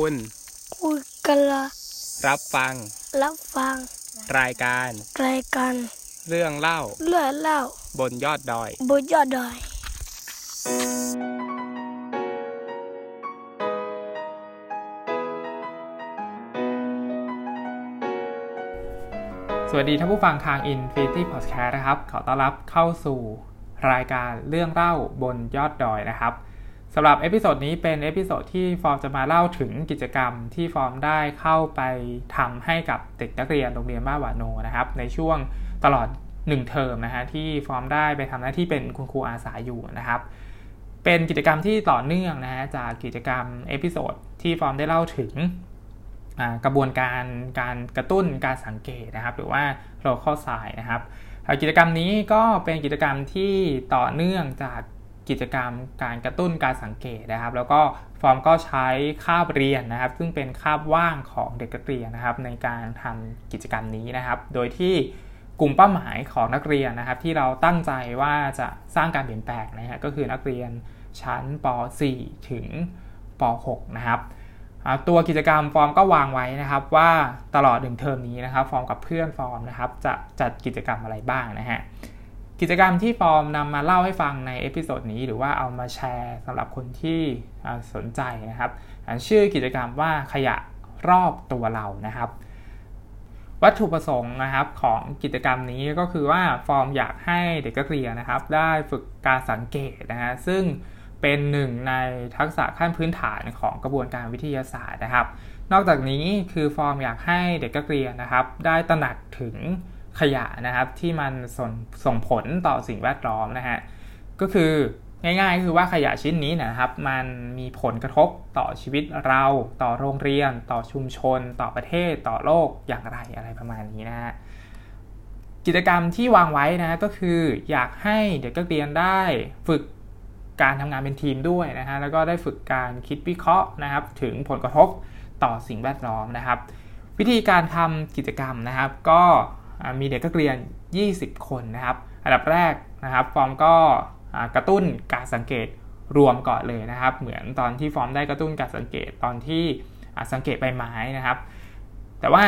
คุณ คุยกันละรับฟัง รับฟัง รายการ รายการ เรื่องเล่า เรื่องเล่า บนยอดดอย บนยอดดอย สวัสดีท่านผู้ฟังทาง Infinity Podcast นะครับ ขอต้อนรับเข้าสู่รายการเรื่องเล่าบนยอดดอยนะครับ สำหรับ episode นี้เป็น episode ที่ฟอร์มจะมาเล่าถึงกิจกรรมที่ฟอร์มได้เข้าไปทำให้กับเด็กนักเรียนโรงเรียนบ้านวานโนนะครับ ในช่วงตลอด 1 เทอมนะฮะที่ฟอร์มได้ไปทำหน้าที่เป็นคุณครูอาสาอยู่นะครับ เป็นกิจกรรมที่ต่อเนื่องนะฮะจากกิจกรรม episode ที่ฟอร์มได้เล่าถึงกระบวนการการกระตุ้นการสังเกตนะครับ หรือว่า local science นะครับกิจกรรมนี้ก็เป็นกิจกรรมที่ต่อเนื่องจาก กิจกรรมการกระตุ้นการสังเกตนะครับ แล้วก็ฟอร์มก็ใช้คาบเรียนนะครับ ซึ่งเป็นคาบว่างของเด็กนักเรียนนะครับ ในการทำกิจกรรมนี้นะครับ โดยที่กลุ่มเป้าหมายของนักเรียนนะครับ ที่เราตั้งใจว่าจะสร้างการเปลี่ยนแปลงนะฮะก็คือนักเรียนชั้นป .4 ถึงป .6 นะครับตัวกิจกรรมฟอร์มก็วางไว้นะครับ ว่าตลอดหนึ่งเทอมนี้นะครับ ฟอร์มกับเพื่อนฟอร์มนะครับ จะจัดกิจกรรมอะไรบ้างนะฮะ กิจกรรมที่ฟอร์มนำมาเล่าให้ฟังใน episode นี้หรือว่าเอามาแชร์สำหรับคนที่สนใจนะครับ ชื่อกิจกรรมว่าขยะรอบตัวเรานะครับ วัตถุประสงค์นะครับของกิจกรรมนี้ก็คือว่าฟอร์มอยากให้เด็กนักเรียนนะครับ ได้ฝึกการสังเกตนะฮะซึ่งเป็นหนึ่งในทักษะขั้นพื้นฐานของกระบวนการวิทยาศาสตร์นะครับ นอกจากนี้คือฟอร์มอยากให้เด็กนักเรียนนะครับ ได้ตระหนักถึง ขยะนะครับที่มันส่งส่งผลต่อสิ่งแวดล้อมนะฮะก็คือง่ายๆคือว่าขยะชิ้นนี้นะครับ มันมีผลกระทบต่อชีวิตเรา ต่อโรงเรียน ต่อชุมชน ต่อประเทศ ต่อโลกอย่างไรอะไรประมาณนี้นะฮะกิจกรรมที่วางไว้นะก็คืออยากให้เด็กนักเรียนได้ฝึกการทำงานเป็นทีมด้วยนะฮะแล้วก็ได้ฝึกการคิดวิเคราะห์นะครับ ถึงผลกระทบต่อสิ่งแวดล้อมนะครับ วิธีการทำกิจกรรมนะครับ ก็ มีเด็กนักเรียน 20 คนนะครับ อันดับแรกนะครับฟอร์มก็กระตุ้นการสังเกตรวมก่อนเลยนะครับ เหมือนตอนที่ฟอร์มได้กระตุ้นการสังเกตตอนที่สังเกตใบไม้นะครับ แต่ว่า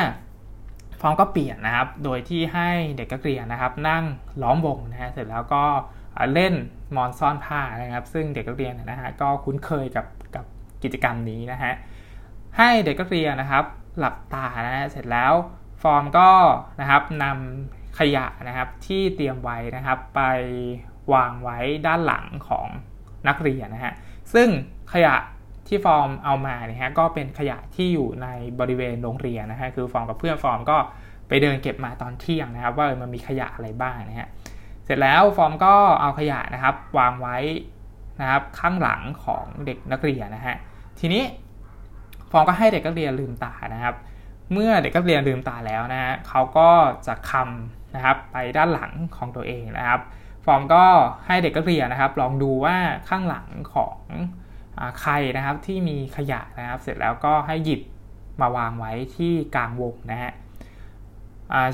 ฟอร์มก็เปลี่ยนนะครับ โดยที่ให้เด็กนักเรียนนะครับ นั่งล้อมวงนะฮะเสร็จแล้วก็เล่นมอญซ่อนผ้านะครับ ซึ่งเด็กนักเรียนนะฮะก็คุ้นเคยกับกับกิจกรรมนี้นะฮะให้เด็กนักเรียนนะครับ หลับตานะฮะเสร็จแล้ว ฟอร์มก็นะครับนำขยะนะครับที่เตรียมไว้นะครับไปวางไว้ด้านหลังของนักเรียนนะฮะซึ่งขยะที่ฟอร์มเอามาเนี่ยฮะก็เป็นขยะที่อยู่ในบริเวณโรงเรียนนะฮะคือฟอร์มกับเพื่อนฟอร์มก็ไปเดินเก็บมาตอนเที่ยงนะครับ ว่ามันมีขยะอะไรบ้างนะฮะเสร็จแล้วฟอร์มก็เอาขยะนะครับวางไว้นะครับข้างหลังของเด็กนักเรียนนะฮะทีนี้ฟอร์มก็ให้เด็กนักเรียนลืมตานะครับ เมื่อเด็กนักเรียนลืมตาแล้วนะฮะเขาก็จะคำนะครับไปด้านหลังของตัวเองนะครับ ฟอร์มก็ให้เด็กนักเรียนนะครับ ลองดูว่าข้างหลังของอใครนะครับที่มีขยะนะครับ เสร็จแล้วก็ให้หยิบมาวางไว้ที่กลางวงนะฮะ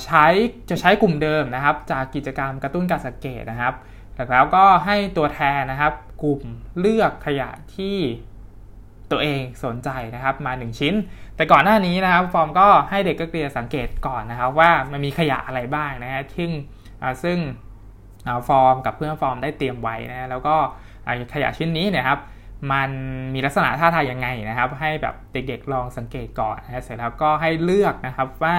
ใช้จะใช้กลุ่มเดิมนะครับ จากกิจกรรมกระตุ้นการสังเกตนะครับแล้วก็ให้ตัวแทนนะครับ กลุ่มเลือกขยะที่ ตัวเองสนใจนะครับมา 1 ชิ้น แต่ก่อนหน้านี้นะครับฟอร์มก็ให้เด็กนักเรียนสังเกตก่อนนะครับ ว่ามันมีขยะอะไรบ้างนะฮะซึ่งซึ่งฟอร์มกับเพื่อนฟอร์มได้เตรียมไว้นะแล้วก็ขยะชิ้นนี้นะครับมันมีลักษณะท่าทางยังไงนะครับ ให้แบบเด็กๆลองสังเกตก่อนนะเสร็จแล้วก็ให้เลือกนะครับว่า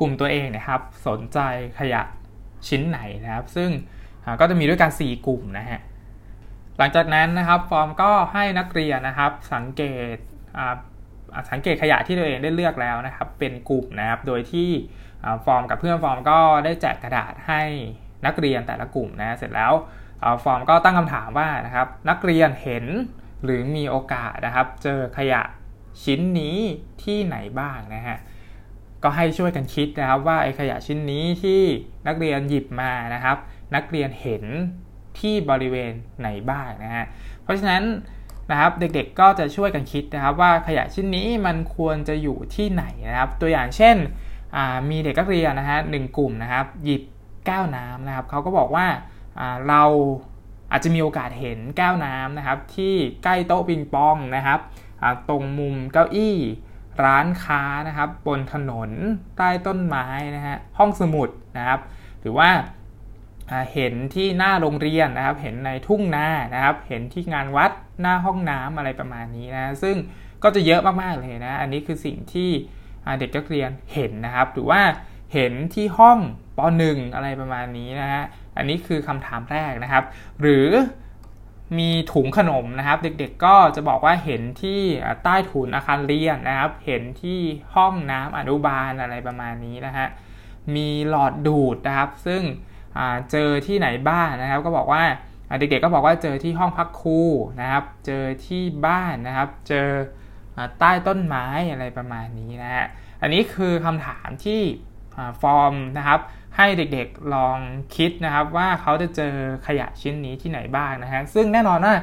กลุ่มตัวเองนะครับ สนใจขยะชิ้นไหนนะครับ ซึ่งก็จะมีด้วยกัน4กลุ่มนะฮะ หลังจากนั้นนะครับฟอร์มก็ให้นักเรียนนะครับสังเกตสังเกตขยะที่ตัวเองได้เลือกแล้วนะครับ เป็นกลุ่มนะครับ โดยที่ฟอร์มกับเพื่อนฟอร์มก็ได้แจกกระดาษให้นักเรียนแต่ละกลุ่มนะเสร็จแล้วฟอร์มก็ตั้งคำถามว่านะครับ นักเรียนเห็นหรือมีโอกาสนะครับ เจอขยะชิ้นนี้ที่ไหนบ้างนะฮะก็ให้ช่วยกันคิดนะครับว่าไอ้ขยะชิ้นนี้ที่นักเรียนหยิบมานะครับ นักเรียนเห็น ที่บริเวณไหนบ้างนะฮะเพราะฉะนั้นนะครับเด็กๆก็จะช่วยกันคิดนะครับ ว่าขยะชิ้นนี้มันควรจะอยู่ที่ไหนนะครับ ตัวอย่างเช่นมีเด็กนักเรียนนะฮะหนึ่งกลุ่มนะครับ หยิบแก้วน้ำนะครับเขาก็บอกว่าเราอาจจะมีโอกาสเห็นแก้วน้ำนะครับ ที่ใกล้โต๊ะปิงปองนะครับตรงมุมเก้าอี้ร้านค้านะครับ บนถนนใต้ต้นไม้นะฮะห้องสมุดนะครับ หรือว่า เห็นที่หน้าโรงเรียนนะครับ เห็นในทุ่งนานะครับ เห็นที่งานวัดหน้าห้องน้ำอะไรประมาณนี้นะ ซึ่งก็จะเยอะมากๆเลยนะ อันนี้คือสิ่งที่เด็กนักเรียนเห็นนะครับ หรือว่าเห็นที่ห้องป .1 อะไรประมาณนี้นะฮะ อันนี้คือคำถามแรกนะครับ หรือมีถุงขนมนะครับ เด็กๆก็จะบอกว่าเห็นที่ใต้ถุนอาคารเรียนนะครับ เห็นที่ห้องน้ำอนุบาลอะไรประมาณนี้นะฮะ มีหลอดดูดนะครับ ซึ่ง เจอที่ไหนบ้างนะครับ ก็บอกว่าเด็กๆก็บอกว่าเจอที่ห้องพักครูนะครับ เจอที่บ้านนะครับ เจออใต้ต้นไม้อะไรประมาณนี้นะฮะอันนี้คือคำถามที่ฟอร์มนะครับให้เด็กๆลองคิดนะครับว่าเขาจะเจอขยะชิ้นนี้ที่ไหนบ้างนะฮะซึ่งแน่นอนว่า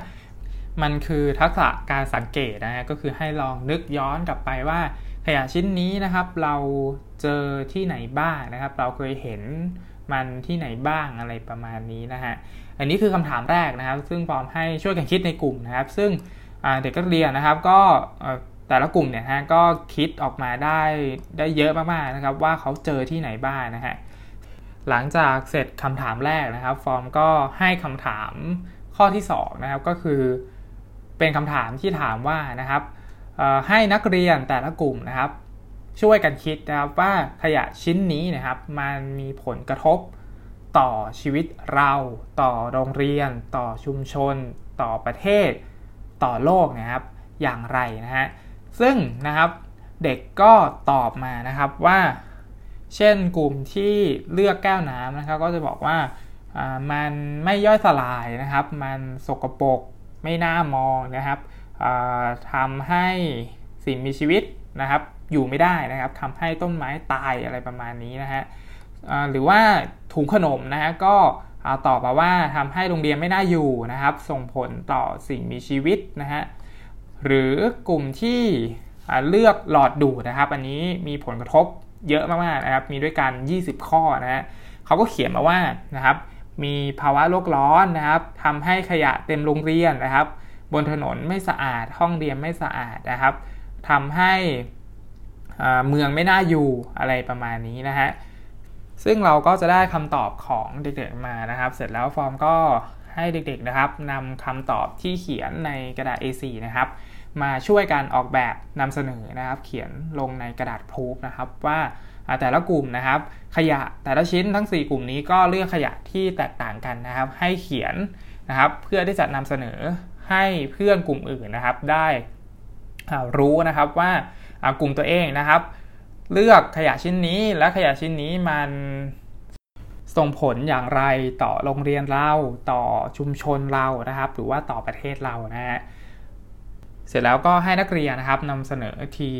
มันคือทักษะการสังเกตนะฮะก็คือให้ลองนึกย้อนกลับไปว่า ขยะชิ้นนี้นะครับ เราเจอที่ไหนบ้างนะครับ เราเคยเห็น มันที่ไหนบ้างอะไรประมาณนี้นะฮะ อันนี้คือคำถามแรกนะครับ ซึ่งพร้อมให้ช่วยกันคิดในกลุ่มนะครับ ซึ่งเด็กนักเรียนนะครับก็แต่ละกลุ่มเนี่ยฮะก็คิดออกมาได้ได้เยอะมากๆนะครับว่าเขาเจอที่ไหนบ้างนะฮะหลังจากเสร็จคำถามแรกนะครับ ฟอร์มก็ให้คำถามข้อที่2นะครับก็คือเป็นคำถามที่ถามว่านะครับให้นักเรียนแต่ละกลุ่มนะครับ ช่วยกันคิดนะครับว่าขยะชิ้นนี้นะครับ มันมีผลกระทบต่อชีวิตเรา ต่อโรงเรียน ต่อชุมชน ต่อประเทศ ต่อโลกนะครับ อย่างไรนะฮะซึ่งนะครับเด็กก็ตอบมานะครับว่า เช่นกลุ่มที่เลือกแก้วน้ำนะครับ ก็จะบอกว่าามันไม่ย่อยสลายนะครับ มันสกปรกไม่น่ามองนะครับทำให้สิ่งมีชีวิตนะครับ อยู่ไม่ได้นะครับทำให้ต้นไม้ตายอะไรประมาณนี้นะฮะหรือว่าถุงขนมนะฮะก็อ่าตอบมาว่าทำให้โรงเรียนไม่น่าอยู่นะครับ ส่งผลต่อสิ่งมีชีวิตนะฮะหรือกลุ่มที่เลือกหลอดดูดนะครับ อันนี้มีผลกระทบเยอะมากๆนะครับ มีด้วยกัน 20 ข้อนะฮะเขาก็เขียนมาว่านะครับ มีภาวะโลกร้อนนะครับทำให้ขยะเต็มโรงเรียนนะครับ บนถนนไม่สะอาดห้องเรียนไม่สะอาดนะครับทำให้ เมืองไม่น่าอยู่อะไรประมาณนี้นะฮะซึ่งเราก็จะได้คำตอบของเด็กๆมานะครับ เสร็จแล้วฟอร์มก็ให้เด็กๆนะครับนำคำตอบที่เขียนในกระดาษ A4 นะครับ มาช่วยกันออกแบบนำเสนอนะครับ เขียนลงในกระดาษพรูฟนะครับว่าแต่ละกลุ่มนะครับ ขยะแต่ละชิ้นทั้ง 4 กลุ่มนี้ก็เลือกขยะที่แตกต่างกันนะครับ ให้เขียนนะครับ เพื่อที่จะนำเสนอให้เพื่อนกลุ่มอื่นนะครับ ได้รู้นะครับว่า กลุ่มตัวเองนะครับ เลือกขยะชิ้นนี้และขยะชิ้นนี้มันส่งผลอย่างไรต่อโรงเรียนเราต่อชุมชนเรานะครับ หรือว่าต่อประเทศเรานะฮะเสร็จแล้วก็ให้นักเรียนนะครับนำเสนอที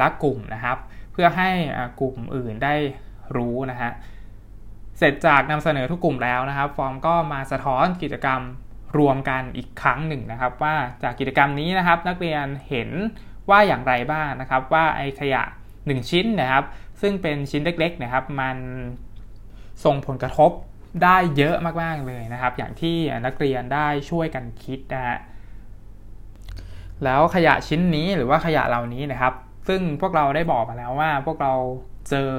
ละกลุ่มนะครับ เพื่อให้กลุ่มอื่นได้รู้นะฮะเสร็จจากนำเสนอทุกกลุ่มแล้วนะครับ ฟอร์มก็มาสะท้อนกิจกรรมรวมกันอีกครั้งหนึ่งนะครับ ว่าจากกิจกรรมนี้นะครับ นักเรียนเห็น ว่าอย่างไรบ้างนะครับ ว่าไอขยะ 1 ชิ้นนะครับ ซึ่งเป็นชิ้นเล็กๆนะครับ มันส่งผลกระทบได้เยอะมากๆเลยนะครับ อย่างที่นักเรียนได้ช่วยกันคิดนะฮะแล้วขยะชิ้นนี้หรือว่าขยะเหล่านี้นะครับ ซึ่งพวกเราได้บอกมาแล้วว่า พวกเราเจอ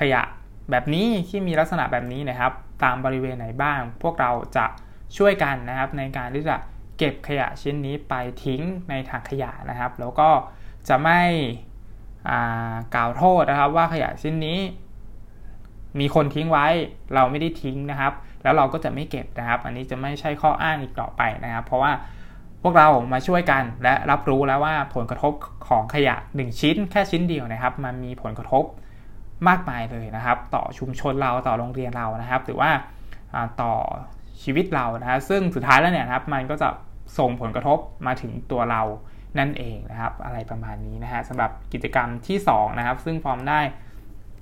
ขยะแบบนี้ที่มีลักษณะแบบนี้นะครับ ตามบริเวณไหนบ้าง พวกเราจะช่วยกันนะครับในการที่จะ เก็บขยะชิ้นนี้ไปทิ้งในถังขยะนะครับ แล้วก็จะไม่กล่าวโทษนะครับ ว่าขยะชิ้นนี้ มีคนทิ้งไว้ เราไม่ได้ทิ้งนะครับ แล้วเราก็จะไม่เก็บนะครับ อันนี้จะไม่ใช่ข้ออ้างอีกต่อไปนะครับ เพราะว่าพวกเรามาช่วยกันและรับรู้แล้วว่าผลกระทบของขยะ 1 ชิ้น แค่ชิ้นเดียวนะครับ มันมีผลกระทบมากมายเลยนะครับ ต่อชุมชนเราต่อโรงเรียนเรานะครับ หรือว่าอ่าต่อชีวิตเรานะฮะซึ่งสุดท้ายแล้วเนี่ยนะครับ มันก็จะ ส่งผลกระทบมาถึงตัวเรานั่นเองนะครับ อะไรประมาณนี้นะฮะสำหรับกิจกรรมที่สองนะครับ ซึ่งฟอร์มได้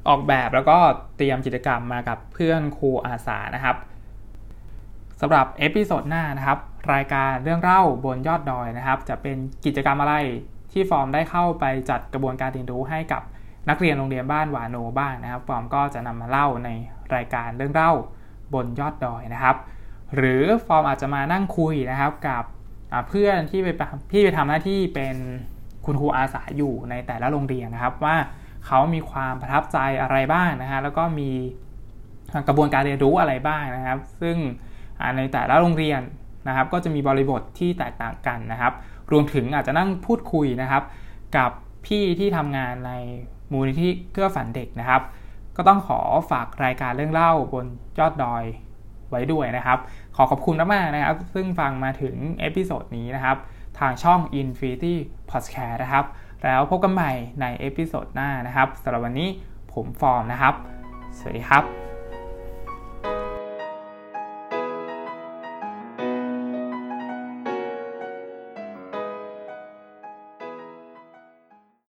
ออกแบบแล้วก็เตรียมกิจกรรมมากับเพื่อนครูอาสานะครับสำหรับ episode หน้านะครับ รายการเรื่องเล่าบนยอดดอยนะครับ จะเป็นกิจกรรมอะไรที่ฟอร์มได้เข้าไปจัดกระบวนการเรียนรู้ให้กับนักเรียนโรงเรียนบ้านวานโนบ้างนะครับ ฟอร์มก็จะนำมาเล่าในรายการเรื่องเล่าบนยอดดอยนะครับ หรือฟอร์มอาจจะมานั่งคุยนะครับกับ เพื่อนที่ไปที่ไปทำหน้าที่เป็นคุณครูอาสาอยู่ในแต่ละโรงเรียนนะครับ ว่าเขามีความประทับใจอะไรบ้างนะฮะแล้วก็มีกระบวนการเรียนรู้อะไรบ้างนะครับ ซึ่งในแต่ละโรงเรียนนะครับ ก็จะมีบริบทที่แตกต่างกันนะครับ รวมถึงอาจจะนั่งพูดคุยนะครับ กับพี่ที่ทำงานในมูลนิธิเกื้อฝันเด็กนะครับ ก็ต้องขอฝากรายการเรื่องเล่าบนยอดดอยไว้ด้วยนะครับ ขอขอบคุณมากๆนะครับ ซึ่งฟังมาถึง episode นี้นะครับ ทางช่อง Infinity Podcast นะครับ แล้วพบกันใหม่ใน episode หน้านะครับสำหรับวันนี้ผมฟอร์มนะครับ สวัสดีครับ